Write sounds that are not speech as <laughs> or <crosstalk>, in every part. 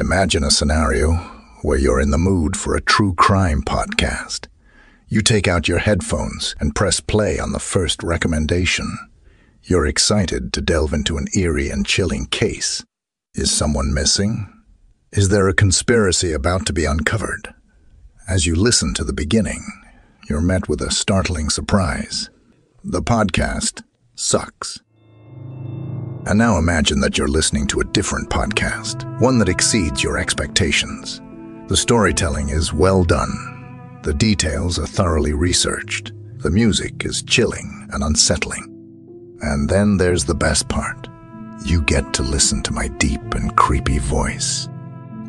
Imagine a scenario where you're in the mood for a true crime podcast. You take out your headphones and press play on the first recommendation. You're excited to delve into an eerie and chilling case. Is someone missing? Is there a conspiracy about to be uncovered? As you listen to the beginning, you're met with a startling surprise. The podcast sucks. And now imagine that you're listening to a different podcast, one that exceeds your expectations. The storytelling is well done. The details are thoroughly researched. The music is chilling and unsettling. And then there's the best part. You get to listen to my deep and creepy voice.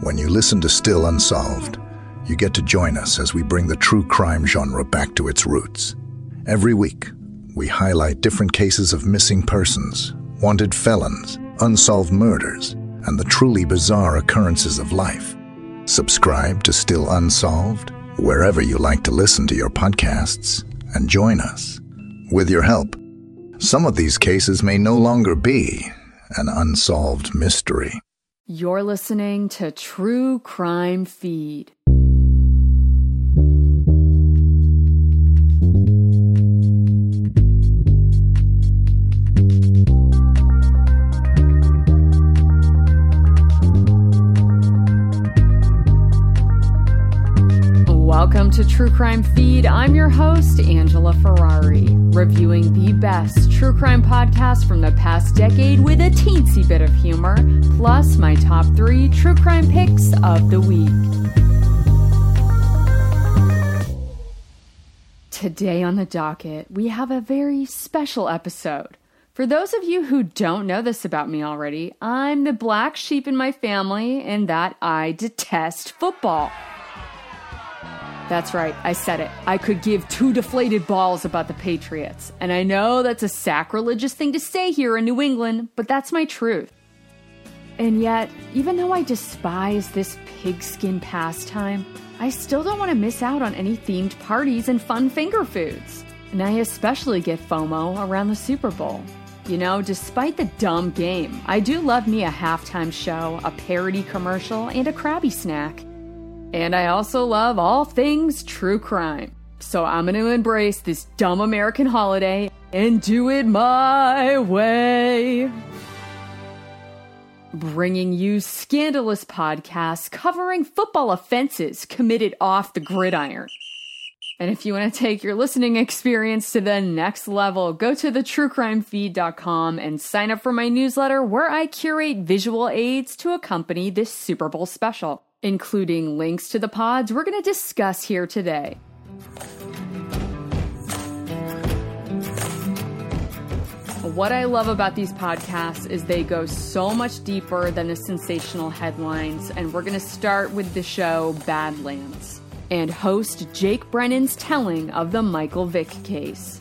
When you listen to Still Unsolved, you get to join us as we bring the true crime genre back to its roots. Every week, we highlight different cases of missing persons, wanted felons, unsolved murders, and the truly bizarre occurrences of life. Subscribe to Still Unsolved wherever you like to listen to your podcasts and join us. With your help, some of these cases may no longer be an unsolved mystery. You're listening to True Crime Feed. Welcome to True Crime Feed. I'm your host, Angela Ferrari, reviewing the best true crime podcast from the past decade with a teensy bit of humor, plus my top three true crime picks of the week. Today on the docket, we have a very special episode. For those of you who don't know this about me already, I'm the black sheep in my family in that I detest football. That's right, I said it. I could give two deflated balls about the Patriots. And I know that's a sacrilegious thing to say here in New England, but that's my truth. And yet, even though I despise this pigskin pastime, I still don't want to miss out on any themed parties and fun finger foods. And I especially get FOMO around the Super Bowl. You know, despite the dumb game, I do love me a halftime show, a parody commercial, and a Krabby snack. And I also love all things true crime. So I'm going to embrace this dumb American holiday and do it my way. Bringing you scandalous podcasts covering football offenses committed off the gridiron. And if you want to take your listening experience to the next level, go to thetruecrimefeed.com and sign up for my newsletter where I curate visual aids to accompany this Super Bowl special including links to the pods we're going to discuss here today. What I love about these podcasts is they go so much deeper than the sensational headlines, and we're going to start with the show Badlands and host Jake Brennan's telling of the Michael Vick case.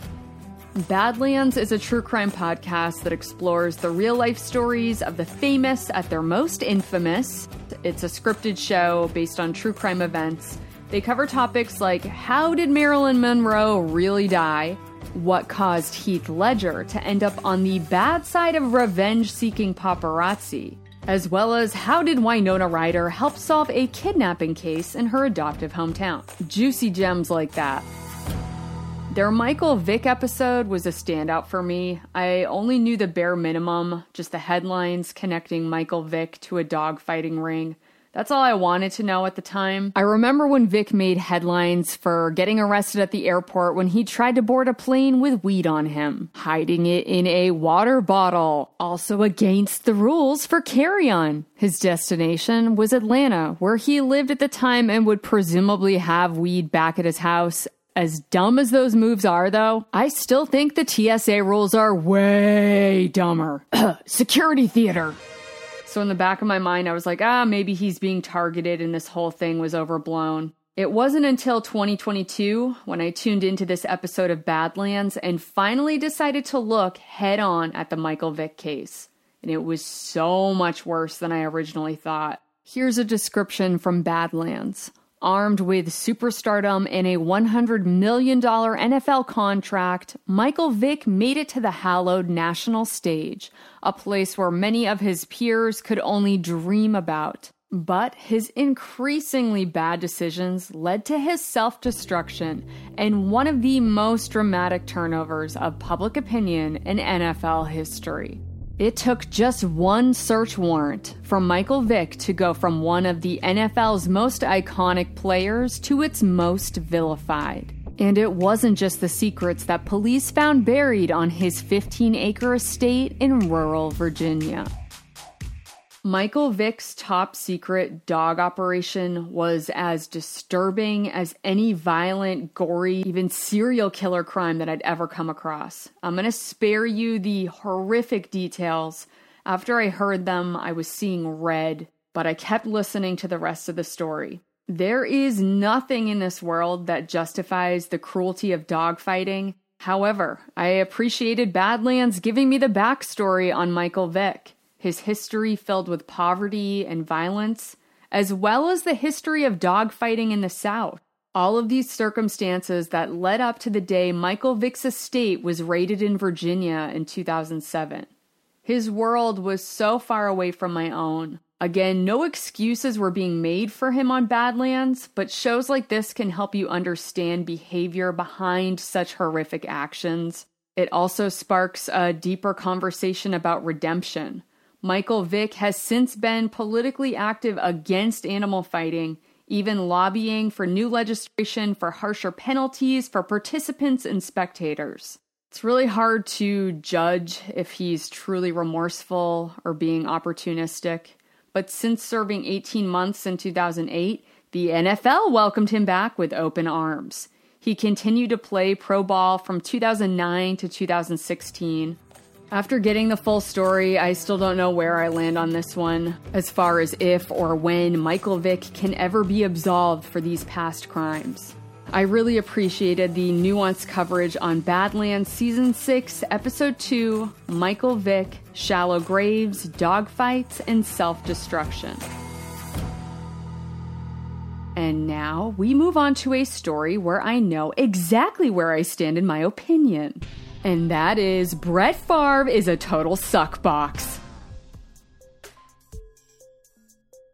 Badlands is a true crime podcast that explores the real life stories of the famous at their most infamous. It's a scripted show based on true crime events. They cover topics like how did Marilyn Monroe really die? What caused Heath Ledger to end up on the bad side of revenge seeking paparazzi? As well as how did Winona Ryder help solve a kidnapping case in her adoptive hometown? Juicy gems like that. Their Michael Vick episode was a standout for me. I only knew the bare minimum, just the headlines connecting Michael Vick to a dog fighting ring. That's all I wanted to know at the time. I remember when Vick made headlines for getting arrested at the airport when he tried to board a plane with weed on him, hiding it in a water bottle, also against the rules for carry on. His destination was Atlanta, where he lived at the time and would presumably have weed back at his house as dumb as those moves are, though, I still think the TSA rules are way dumber. <clears throat> Security theater. So, in the back of my mind, I was like, ah, maybe he's being targeted and this whole thing was overblown. It wasn't until 2022 when I tuned into this episode of Badlands and finally decided to look head on at the Michael Vick case. And it was so much worse than I originally thought. Here's a description from Badlands. Armed with superstardom and a $100 million NFL contract, Michael Vick made it to the hallowed national stage, a place where many of his peers could only dream about. But his increasingly bad decisions led to his self destruction and one of the most dramatic turnovers of public opinion in NFL history. It took just one search warrant from Michael Vick to go from one of the NFL's most iconic players to its most vilified. And it wasn't just the secrets that police found buried on his 15 acre estate in rural Virginia. Michael Vick's top secret dog operation was as disturbing as any violent, gory, even serial killer crime that I'd ever come across. I'm going to spare you the horrific details. After I heard them, I was seeing red, but I kept listening to the rest of the story. There is nothing in this world that justifies the cruelty of dogfighting. However, I appreciated Badlands giving me the backstory on Michael Vick his history filled with poverty and violence, as well as the history of dogfighting in the South. All of these circumstances that led up to the day Michael Vick's estate was raided in Virginia in 2007. His world was so far away from my own. Again, no excuses were being made for him on Badlands, but shows like this can help you understand behavior behind such horrific actions. It also sparks a deeper conversation about redemption Michael Vick has since been politically active against animal fighting, even lobbying for new legislation for harsher penalties for participants and spectators. It's really hard to judge if he's truly remorseful or being opportunistic, but since serving 18 months in 2008, the NFL welcomed him back with open arms. He continued to play pro ball from 2009 to 2016 after getting the full story, I still don't know where I land on this one, as far as if or when Michael Vick can ever be absolved for these past crimes. I really appreciated the nuanced coverage on Badlands Season 6, Episode 2 Michael Vick, Shallow Graves, Dogfights, and Self Destruction. And now we move on to a story where I know exactly where I stand in my opinion and that is Brett Favre is a total suck box.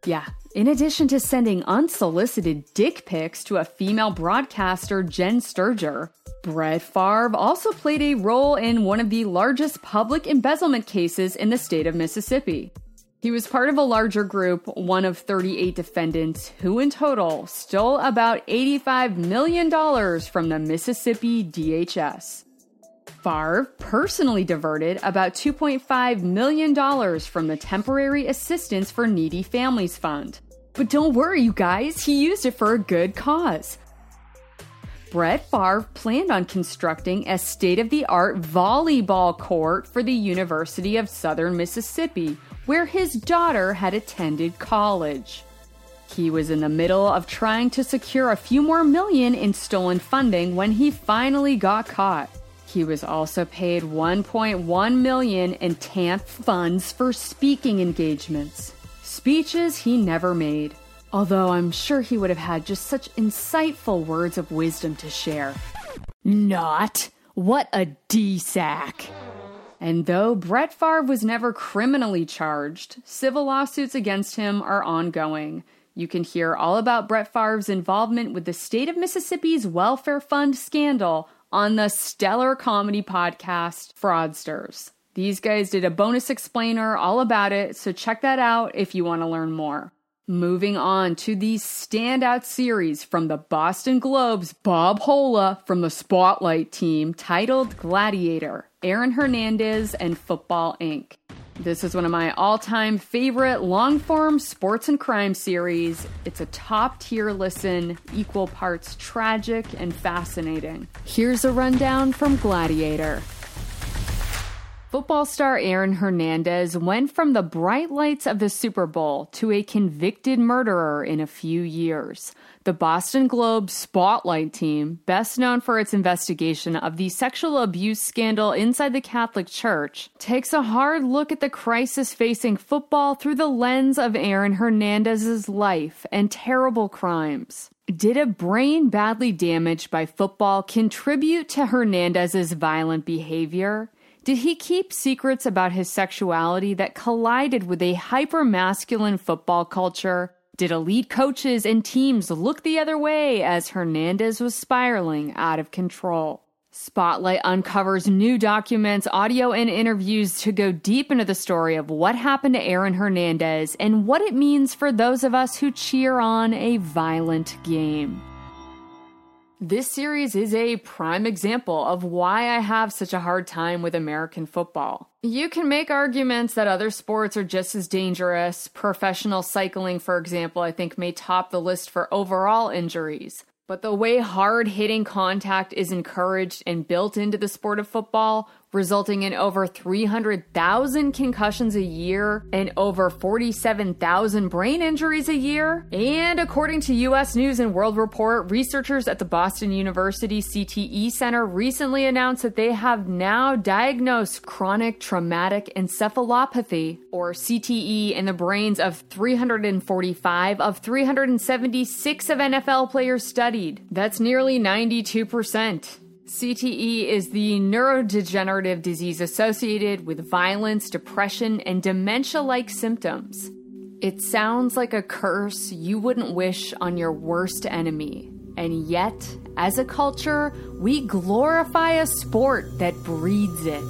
Yeah, in addition to sending unsolicited dick pics to a female broadcaster, Jen Sterger, Brett Favre also played a role in one of the largest public embezzlement cases in the state of Mississippi. He was part of a larger group, one of 38 defendants, who in total stole about $85 million from the Mississippi DHS. Favre personally diverted about $2.5 million from the Temporary Assistance for Needy Families Fund. But don't worry, you guys, he used it for a good cause. Brett Favre planned on constructing a state of the art volleyball court for the University of Southern Mississippi, where his daughter had attended college. He was in the middle of trying to secure a few more million in stolen funding when he finally got caught. He was also paid 1.1 million in TANF funds for speaking engagements. Speeches he never made, although I'm sure he would have had just such insightful words of wisdom to share. Not. What a D-sack. And though Brett Favre was never criminally charged, civil lawsuits against him are ongoing. You can hear all about Brett Favre's involvement with the state of Mississippi's welfare fund scandal on the stellar comedy podcast Fraudsters. These guys did a bonus explainer all about it, so check that out if you want to learn more. Moving on to the standout series from the Boston Globe's Bob Hohler from the Spotlight team titled Gladiator, Aaron Hernandez and Football Inc. This is one of my all time favorite long form sports and crime series. It's a top tier listen, equal parts tragic and fascinating. Here's a rundown from Gladiator. Football star Aaron Hernandez went from the bright lights of the Super Bowl to a convicted murderer in a few years the Boston Globe Spotlight team, best known for its investigation of the sexual abuse scandal inside the Catholic Church, takes a hard look at the crisis facing football through the lens of Aaron Hernandez's life and terrible crimes. Did a brain badly damaged by football contribute to Hernandez's violent behavior? Did he keep secrets about his sexuality that collided with a hyper masculine football culture? Did elite coaches and teams look the other way as Hernandez was spiraling out of control? Spotlight uncovers new documents, audio, and interviews to go deep into the story of what happened to Aaron Hernandez and what it means for those of us who cheer on a violent game. This series is a prime example of why I have such a hard time with American football. You can make arguments that other sports are just as dangerous. Professional cycling, for example, I think may top the list for overall injuries. But the way hard hitting contact is encouraged and built into the sport of football resulting in over 300,000 concussions a year and over 47,000 brain injuries a year. And according to US News and World Report, researchers at the Boston University CTE Center recently announced that they have now diagnosed chronic traumatic encephalopathy, or CTE, in the brains of 345 of 376 of NFL players studied. That's nearly 92%. CTE is the neurodegenerative disease associated with violence, depression, and dementia like symptoms. It sounds like a curse you wouldn't wish on your worst enemy. And yet, as a culture, we glorify a sport that breeds it.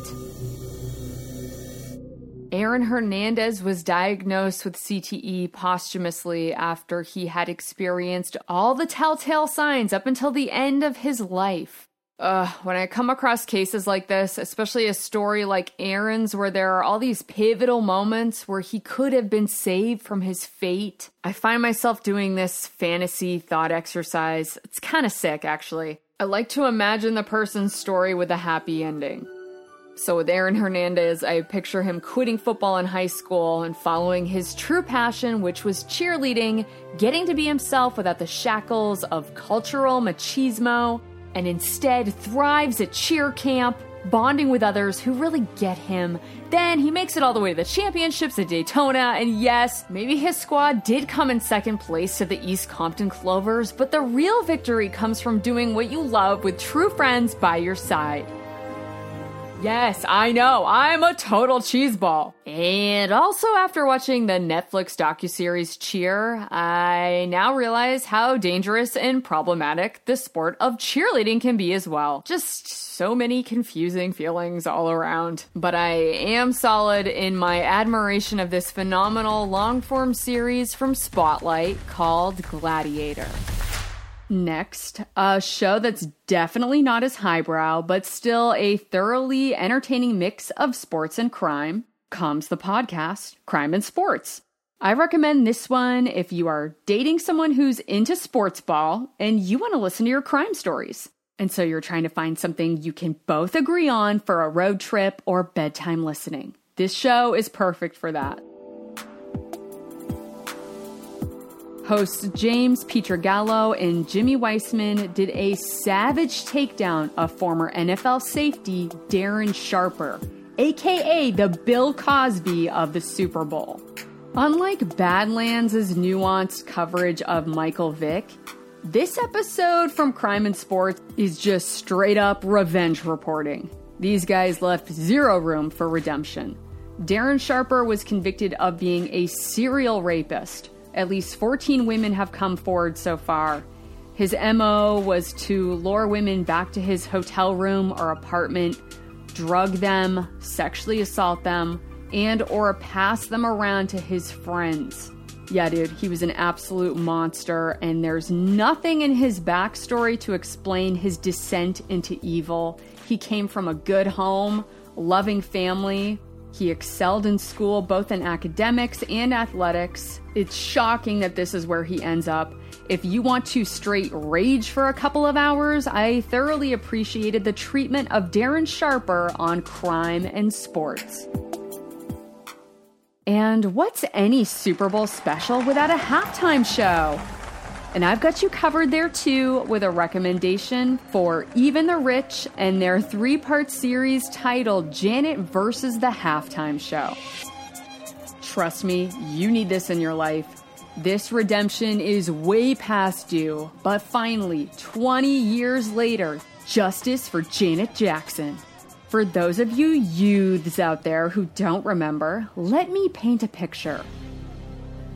Aaron Hernandez was diagnosed with CTE posthumously after he had experienced all the telltale signs up until the end of his life. Uh, when I come across cases like this, especially a story like Aaron's, where there are all these pivotal moments where he could have been saved from his fate, I find myself doing this fantasy thought exercise. It's kind of sick, actually. I like to imagine the person's story with a happy ending. So, with Aaron Hernandez, I picture him quitting football in high school and following his true passion, which was cheerleading, getting to be himself without the shackles of cultural machismo and instead thrives at cheer camp, bonding with others who really get him. Then he makes it all the way to the championships at Daytona, and yes, maybe his squad did come in second place to the East Compton Clovers, but the real victory comes from doing what you love with true friends by your side. Yes, I know. I'm a total cheeseball. And also after watching the Netflix docuseries Cheer, I now realize how dangerous and problematic the sport of cheerleading can be as well. Just so many confusing feelings all around. But I am solid in my admiration of this phenomenal long form series from Spotlight called Gladiator. Next, a show that's definitely not as highbrow, but still a thoroughly entertaining mix of sports and crime, comes the podcast Crime in Sports. I recommend this one if you are dating someone who's into sports ball and you want to listen to your crime stories. And so you're trying to find something you can both agree on for a road trip or bedtime listening. This show is perfect for that. Hosts James Pietragallo and Jimmie Whisman did a savage takedown of former NFL safety Darren Sharper, aka the Bill Cosby of the Super Bowl. Unlike Badlands' nuanced coverage of Michael Vick, this episode from Crime in Sports is just straight up revenge reporting. These guys left zero room for redemption. Darren Sharper was convicted of being a serial rapist at least 14 women have come forward so far. His MO was to lure women back to his hotel room or apartment, drug them, sexually assault them, and or pass them around to his friends. Yeah, dude, he was an absolute monster, and there's nothing in his backstory to explain his descent into evil. He came from a good home, loving family, he excelled in school, both in academics and athletics. It's shocking that this is where he ends up. If you want to straight rage for a couple of hours, I thoroughly appreciated the treatment of Darren Sharper on Crime in Sports. And what's any Super Bowl special without a halftime show? And I've got you covered there too with a recommendation for Even the Rich and their three part series titled Janet versus the Halftime Show. Trust me, you need this in your life. This redemption is way past due, but finally, 20 years later, justice for Janet Jackson. For those of you youths out there who don't remember, let me paint a picture.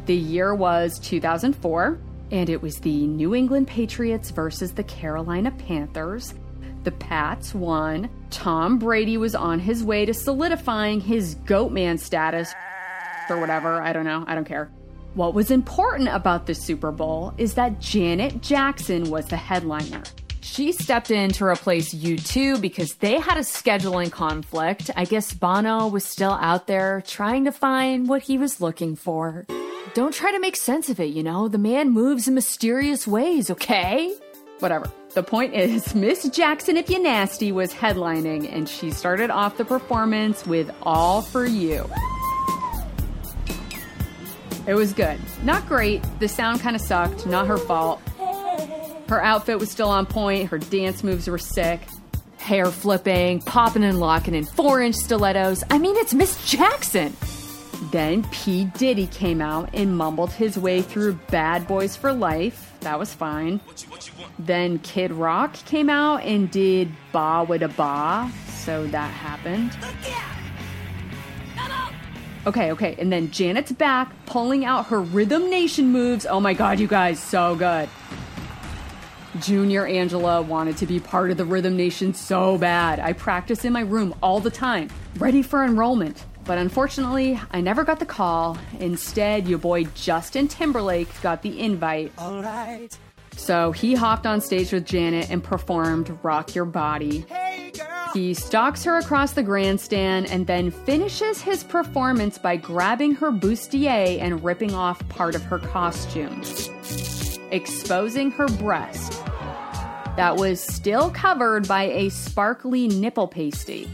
The year was 2004, and it was the New England Patriots versus the Carolina Panthers. The Pats won. Tom Brady was on his way to solidifying his GOAT man status or whatever. I don't know. I don't care. What was important about the Super Bowl is that Janet Jackson was the headliner. She stepped in to replace U2 because they had a scheduling conflict. I guess Bono was still out there trying to find what he was looking for. Don't try to make sense of it, you know? The man moves in mysterious ways, okay? Whatever. The point is, <laughs> Miss Jackson If You Nasty was headlining, and she started off the performance with All For You. It was good. Not great. The sound kind of sucked. Not her fault. Her outfit was still on point. Her dance moves were sick. Hair flipping, popping and locking in four inch stilettos. I mean, it's Miss Jackson. Then P. Diddy came out and mumbled his way through Bad Boys for Life. That was fine. Then Kid Rock came out and did Bawitdaba. So that happened. Okay, okay. And then Janet's back, pulling out her Rhythm Nation moves. Oh my god, you guys, so good. Junior Angela wanted to be part of the Rhythm Nation so bad. I practice in my room all the time, ready for enrollment. But unfortunately, I never got the call. Instead, your boy Justin Timberlake got the invite. All right. So he hopped on stage with Janet and performed Rock Your Body. Hey. He stalks her across the grandstand and then finishes his performance by grabbing her bustier and ripping off part of her costume, exposing her breast. That was still covered by a sparkly nipple pasty.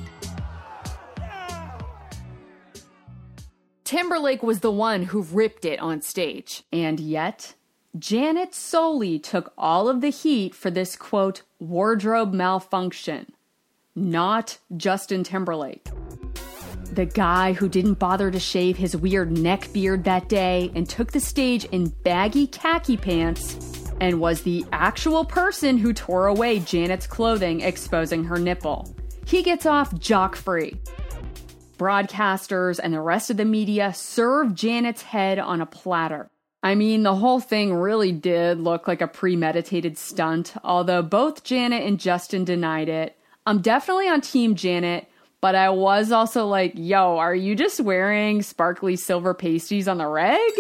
Timberlake was the one who ripped it on stage. And yet, Janet solely took all of the heat for this quote, wardrobe malfunction, not Justin Timberlake. The guy who didn't bother to shave his weird neck beard that day and took the stage in baggy khaki pants and was the actual person who tore away Janet's clothing, exposing her nipple. He gets off jock free. Broadcasters and the rest of the media serve Janet's head on a platter. I mean, the whole thing really did look like a premeditated stunt, although both Janet and Justin denied it. I'm definitely on Team Janet, but I was also like, yo, are you just wearing sparkly silver pasties on the reg?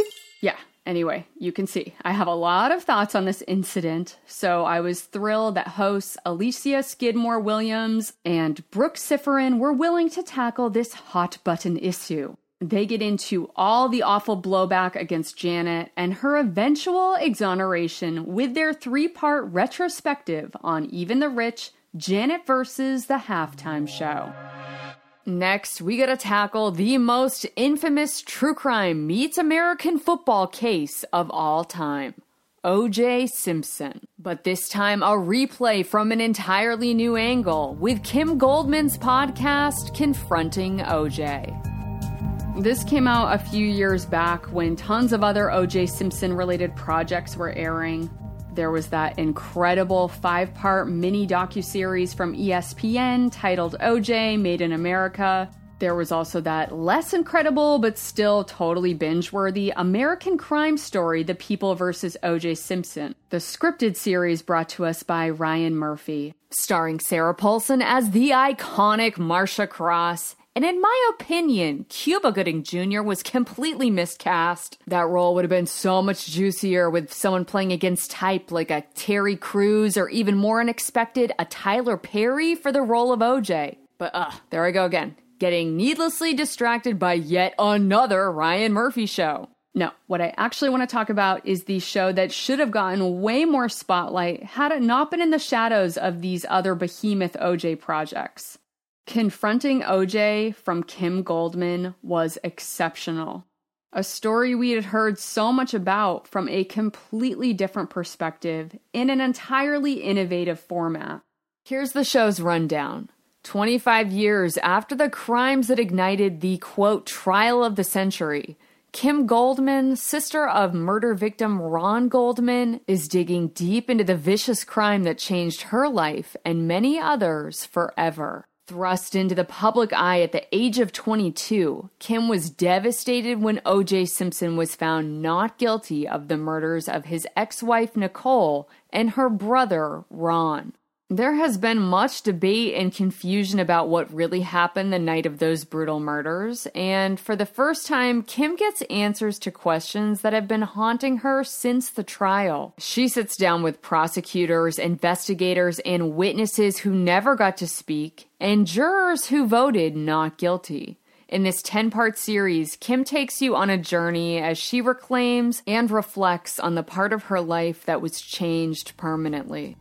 Anyway, you can see I have a lot of thoughts on this incident, so I was thrilled that hosts Aricia Skidmore Williams and Brooke Siffrinn were willing to tackle this hot button issue. They get into all the awful blowback against Janet and her eventual exoneration with their three part retrospective on Even the Rich Janet versus the halftime show. Next, we gotta tackle the most infamous true crime meets American football case of all time. O.J. Simpson. But this time, a replay from an entirely new angle with Kim Goldman's podcast, Confronting O.J. This came out a few years back when tons of other O.J. Simpson related projects were airing. There was that incredible five part mini docuseries from ESPN titled OJ Made in America. There was also that less incredible but still totally binge worthy American crime story, The People vs. OJ Simpson, the scripted series brought to us by Ryan Murphy, starring Sarah Paulson as the iconic Marcia Cross and in my opinion, Cuba Gooding Jr. was completely miscast. That role would have been so much juicier with someone playing against type like a Terry Crews or even more unexpected, a Tyler Perry for the role of OJ. But uh, there I go again, getting needlessly distracted by yet another Ryan Murphy show. No, what I actually want to talk about is the show that should have gotten way more spotlight had it not been in the shadows of these other behemoth OJ projects. Confronting OJ from Kim Goldman was exceptional. A story we had heard so much about from a completely different perspective in an entirely innovative format. Here's the show's rundown. 25 years after the crimes that ignited the quote trial of the century, Kim Goldman, sister of murder victim Ron Goldman, is digging deep into the vicious crime that changed her life and many others forever. Thrust into the public eye at the age of 22, Kim was devastated when O.J. Simpson was found not guilty of the murders of his ex wife Nicole and her brother Ron. There has been much debate and confusion about what really happened the night of those brutal murders, and for the first time, Kim gets answers to questions that have been haunting her since the trial. She sits down with prosecutors, investigators, and witnesses who never got to speak, and jurors who voted not guilty. In this 10 part series, Kim takes you on a journey as she reclaims and reflects on the part of her life that was changed permanently.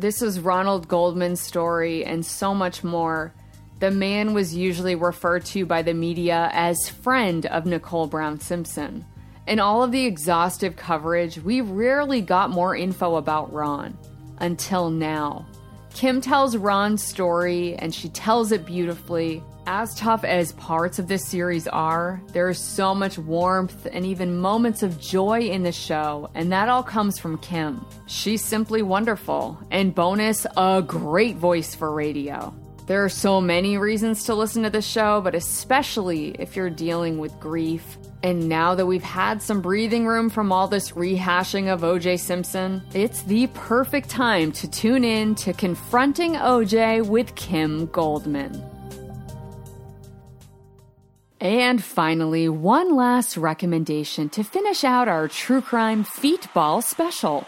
This is Ronald Goldman's story and so much more. The man was usually referred to by the media as friend of Nicole Brown Simpson. In all of the exhaustive coverage, we rarely got more info about Ron. Until now. Kim tells Ron's story and she tells it beautifully. As tough as parts of this series are, there is so much warmth and even moments of joy in the show, and that all comes from Kim. She's simply wonderful, and bonus, a great voice for radio. There are so many reasons to listen to the show, but especially if you're dealing with grief. And now that we've had some breathing room from all this rehashing of OJ Simpson, it's the perfect time to tune in to Confronting OJ with Kim Goldman. And finally, one last recommendation to finish out our true crime feetball special.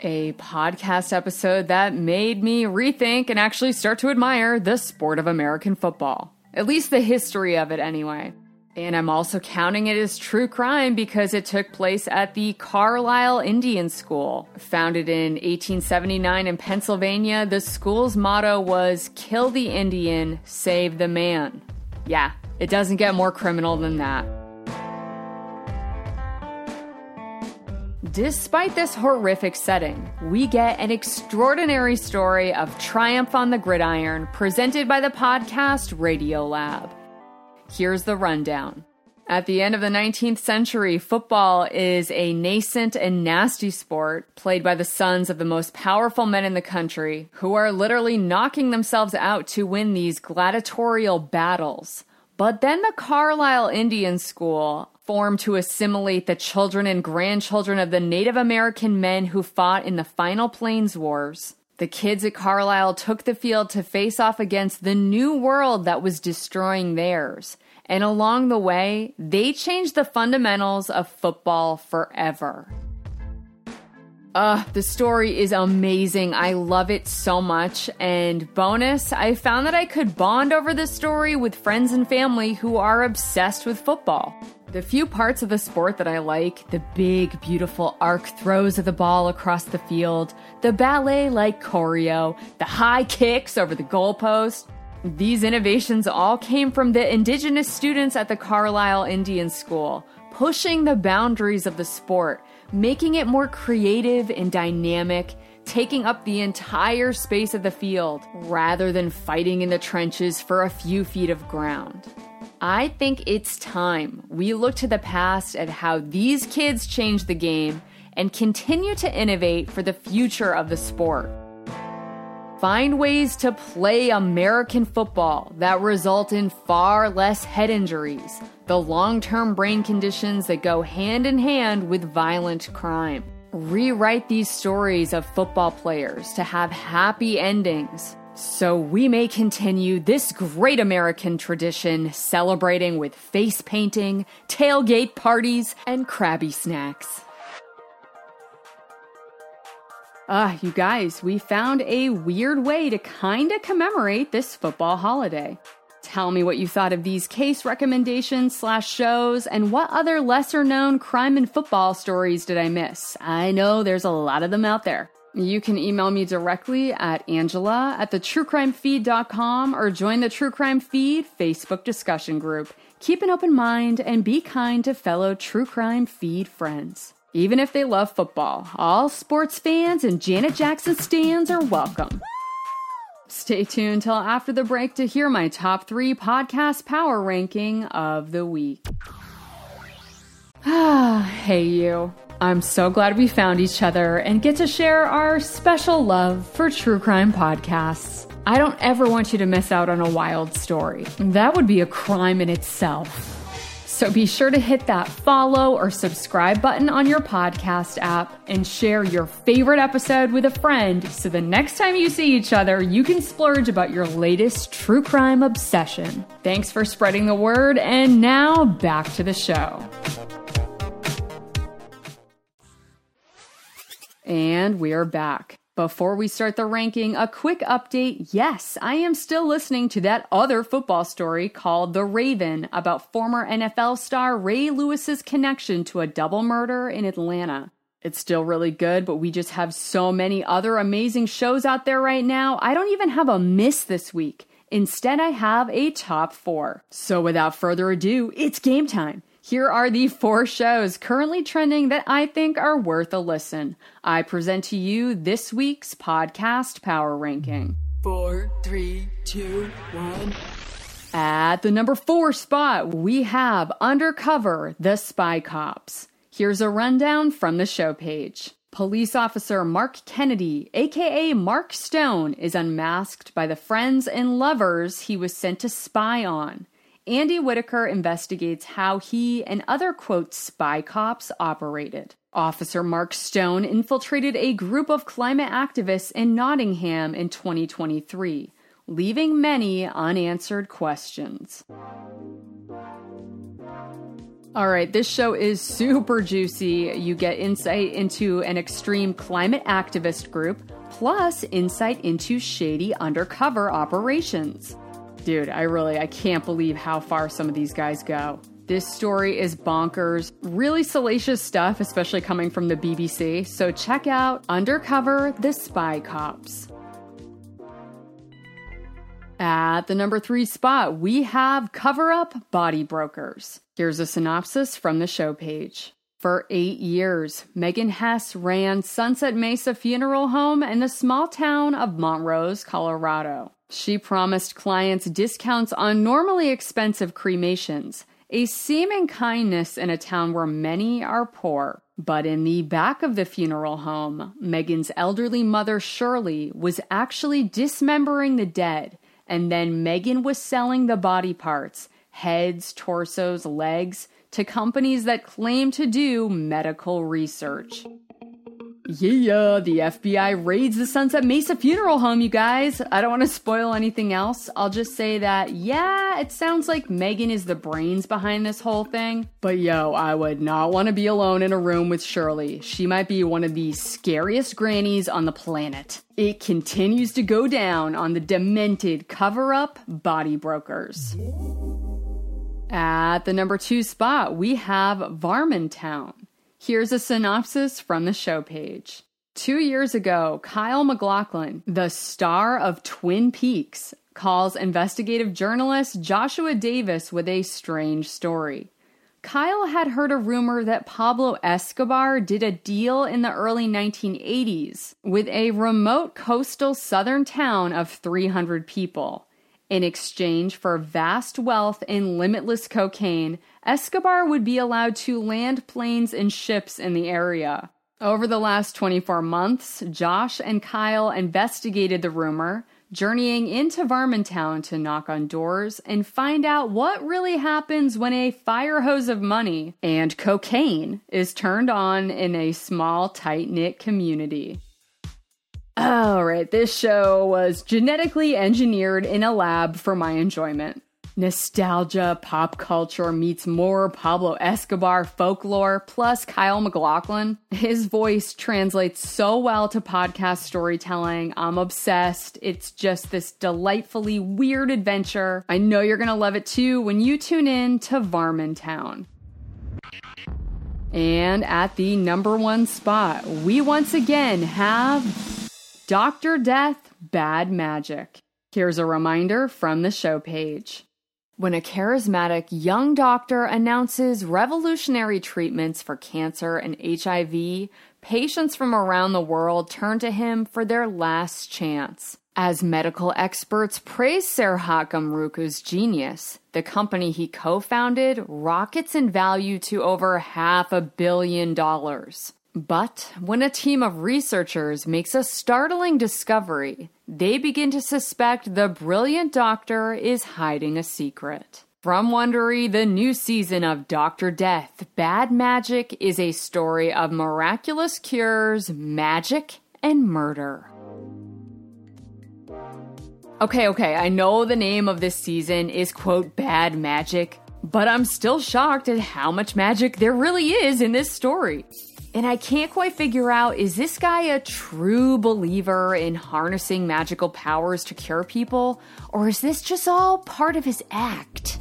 A podcast episode that made me rethink and actually start to admire the sport of American football. At least the history of it, anyway. And I'm also counting it as true crime because it took place at the Carlisle Indian School. Founded in 1879 in Pennsylvania, the school's motto was Kill the Indian, Save the Man. Yeah, it doesn't get more criminal than that. Despite this horrific setting, we get an extraordinary story of triumph on the gridiron presented by the podcast Radiolab. Here's the rundown. At the end of the 19th century, football is a nascent and nasty sport played by the sons of the most powerful men in the country who are literally knocking themselves out to win these gladiatorial battles. But then the Carlisle Indian School formed to assimilate the children and grandchildren of the Native American men who fought in the final Plains Wars. The kids at Carlisle took the field to face off against the new world that was destroying theirs. And along the way, they changed the fundamentals of football forever. Uh, the story is amazing. I love it so much. And bonus, I found that I could bond over this story with friends and family who are obsessed with football. The few parts of the sport that I like the big, beautiful arc throws of the ball across the field, the ballet like choreo, the high kicks over the goalpost. These innovations all came from the indigenous students at the Carlisle Indian School, pushing the boundaries of the sport making it more creative and dynamic, taking up the entire space of the field rather than fighting in the trenches for a few feet of ground. I think it's time we look to the past at how these kids changed the game and continue to innovate for the future of the sport. Find ways to play American football that result in far less head injuries, the long term brain conditions that go hand in hand with violent crime. Rewrite these stories of football players to have happy endings so we may continue this great American tradition celebrating with face painting, tailgate parties, and Krabby snacks. Ah, you guys, we found a weird way to kinda commemorate this football holiday. Tell me what you thought of these case recommendations slash shows, and what other lesser known crime and football stories did I miss? I know there's a lot of them out there. You can email me directly at angela at the truecrimefeed.com or join the True Crime Feed Facebook discussion group. Keep an open mind and be kind to fellow True Crime Feed friends even if they love football. All sports fans and Janet Jackson stands are welcome. Stay tuned till after the break to hear my top three podcast power ranking of the week. Ah, hey you. I'm so glad we found each other and get to share our special love for true crime podcasts. I don't ever want you to miss out on a wild story. That would be a crime in itself. So be sure to hit that follow or subscribe button on your podcast app and share your favorite episode with a friend so the next time you see each other, you can splurge about your latest true crime obsession. Thanks for spreading the word, and now back to the show. And we are back. Before we start the ranking, a quick update. Yes, I am still listening to that other football story called The Raven about former NFL star Ray Lewis's connection to a double murder in Atlanta. It's still really good, but we just have so many other amazing shows out there right now. I don't even have a miss this week. Instead, I have a top four. So without further ado, it's game time. Here are the four shows currently trending that I think are worth a listen. I present to you this week's podcast power ranking. Four, three, two, one. At the number four spot, we have Undercover The Spy Cops. Here's a rundown from the show page. Police officer Mark Kennedy, aka Mark Stone, is unmasked by the friends and lovers he was sent to spy on. Andy Whitaker investigates how he and other, quote, spy cops operated. Officer Mark Stone infiltrated a group of climate activists in Nottingham in 2023, leaving many unanswered questions. All right, this show is super juicy. You get insight into an extreme climate activist group, plus insight into shady undercover operations. Dude, I really I can't believe how far some of these guys go. This story is bonkers, really salacious stuff, especially coming from the BBC. So check out Undercover the Spy Cops. At the number three spot, we have Cover Up Body Brokers. Here's a synopsis from the show page. For eight years, Megan Hess ran Sunset Mesa Funeral Home in the small town of Montrose, Colorado. She promised clients discounts on normally expensive cremations, a seeming kindness in a town where many are poor. But in the back of the funeral home, Megan's elderly mother Shirley was actually dismembering the dead, and then Megan was selling the body parts heads, torsos, legs to companies that claim to do medical research. Yeah, the FBI raids the Sunset Mesa funeral home, you guys. I don't want to spoil anything else. I'll just say that, yeah, it sounds like Megan is the brains behind this whole thing. But yo, I would not want to be alone in a room with Shirley. She might be one of the scariest grannies on the planet. It continues to go down on the demented cover up body brokers. At the number two spot, we have Varnamtown. Here's a synopsis from the show page. Two years ago, Kyle MacLachlan, the star of Twin Peaks, calls investigative journalist Joshua Davis with a strange story. Kyle had heard a rumor that Pablo Escobar did a deal in the early 1980s with a remote coastal southern town of 300 people. In exchange for vast wealth and limitless cocaine, Escobar would be allowed to land planes and ships in the area. Over the last 24 months, Josh and Kyle investigated the rumor, journeying into Varnamtown to knock on doors and find out what really happens when a fire hose of money and cocaine is turned on in a small, tight knit community. All right, this show was genetically engineered in a lab for my enjoyment. Nostalgia, pop culture meets more Pablo Escobar folklore, plus Kyle MacLachlan. His voice translates so well to podcast storytelling. I'm obsessed. It's just this delightfully weird adventure. I know you're gonna love it too when you tune in to Varnamtown. And at the number one spot, we once again have Dr. Death Bad Magic. Here's a reminder from the show page. When a charismatic young doctor announces revolutionary treatments for cancer and HIV, patients from around the world turn to him for their last chance. As medical experts praise Serhat Gumrukcu's genius, the company he co founded rockets in value to over half a billion dollars. But when a team of researchers makes a startling discovery, they begin to suspect the brilliant doctor is hiding a secret. From Wondery, the new season of Dr. Death, Bad Magic is a story of miraculous cures, magic, and murder. Okay, okay, I know the name of this season is, quote, Bad Magic, but I'm still shocked at how much magic there really is in this story. And I can't quite figure out is this guy a true believer in harnessing magical powers to cure people, or is this just all part of his act?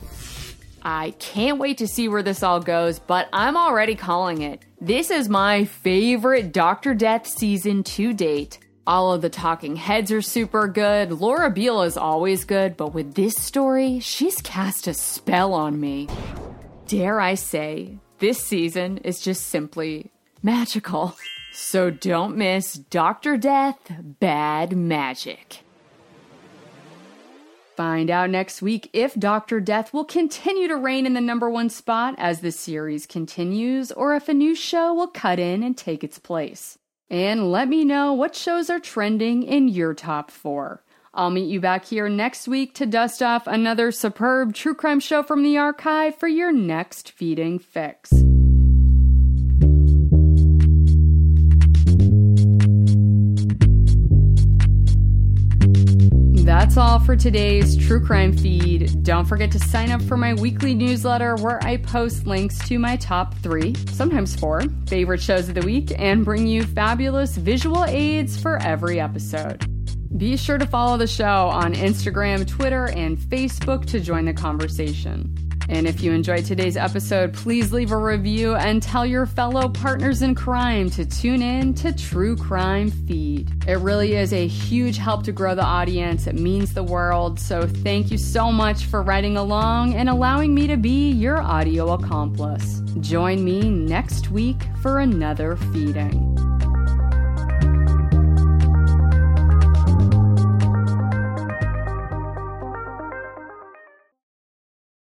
I can't wait to see where this all goes, but I'm already calling it. This is my favorite Dr. Death season to date. All of the talking heads are super good. Laura Beil is always good, but with this story, she's cast a spell on me. Dare I say, this season is just simply magical. So don't miss Dr. Death Bad Magic. Find out next week if Dr. Death will continue to reign in the number one spot as the series continues, or if a new show will cut in and take its place. And let me know what shows are trending in your top four. I'll meet you back here next week to dust off another superb true crime show from the archive for your next feeding fix. That's all for today's true crime feed. Don't forget to sign up for my weekly newsletter where I post links to my top three, sometimes four, favorite shows of the week and bring you fabulous visual aids for every episode. Be sure to follow the show on Instagram, Twitter, and Facebook to join the conversation. And if you enjoyed today's episode, please leave a review and tell your fellow partners in crime to tune in to True Crime Feed. It really is a huge help to grow the audience. It means the world. So thank you so much for writing along and allowing me to be your audio accomplice. Join me next week for another feeding.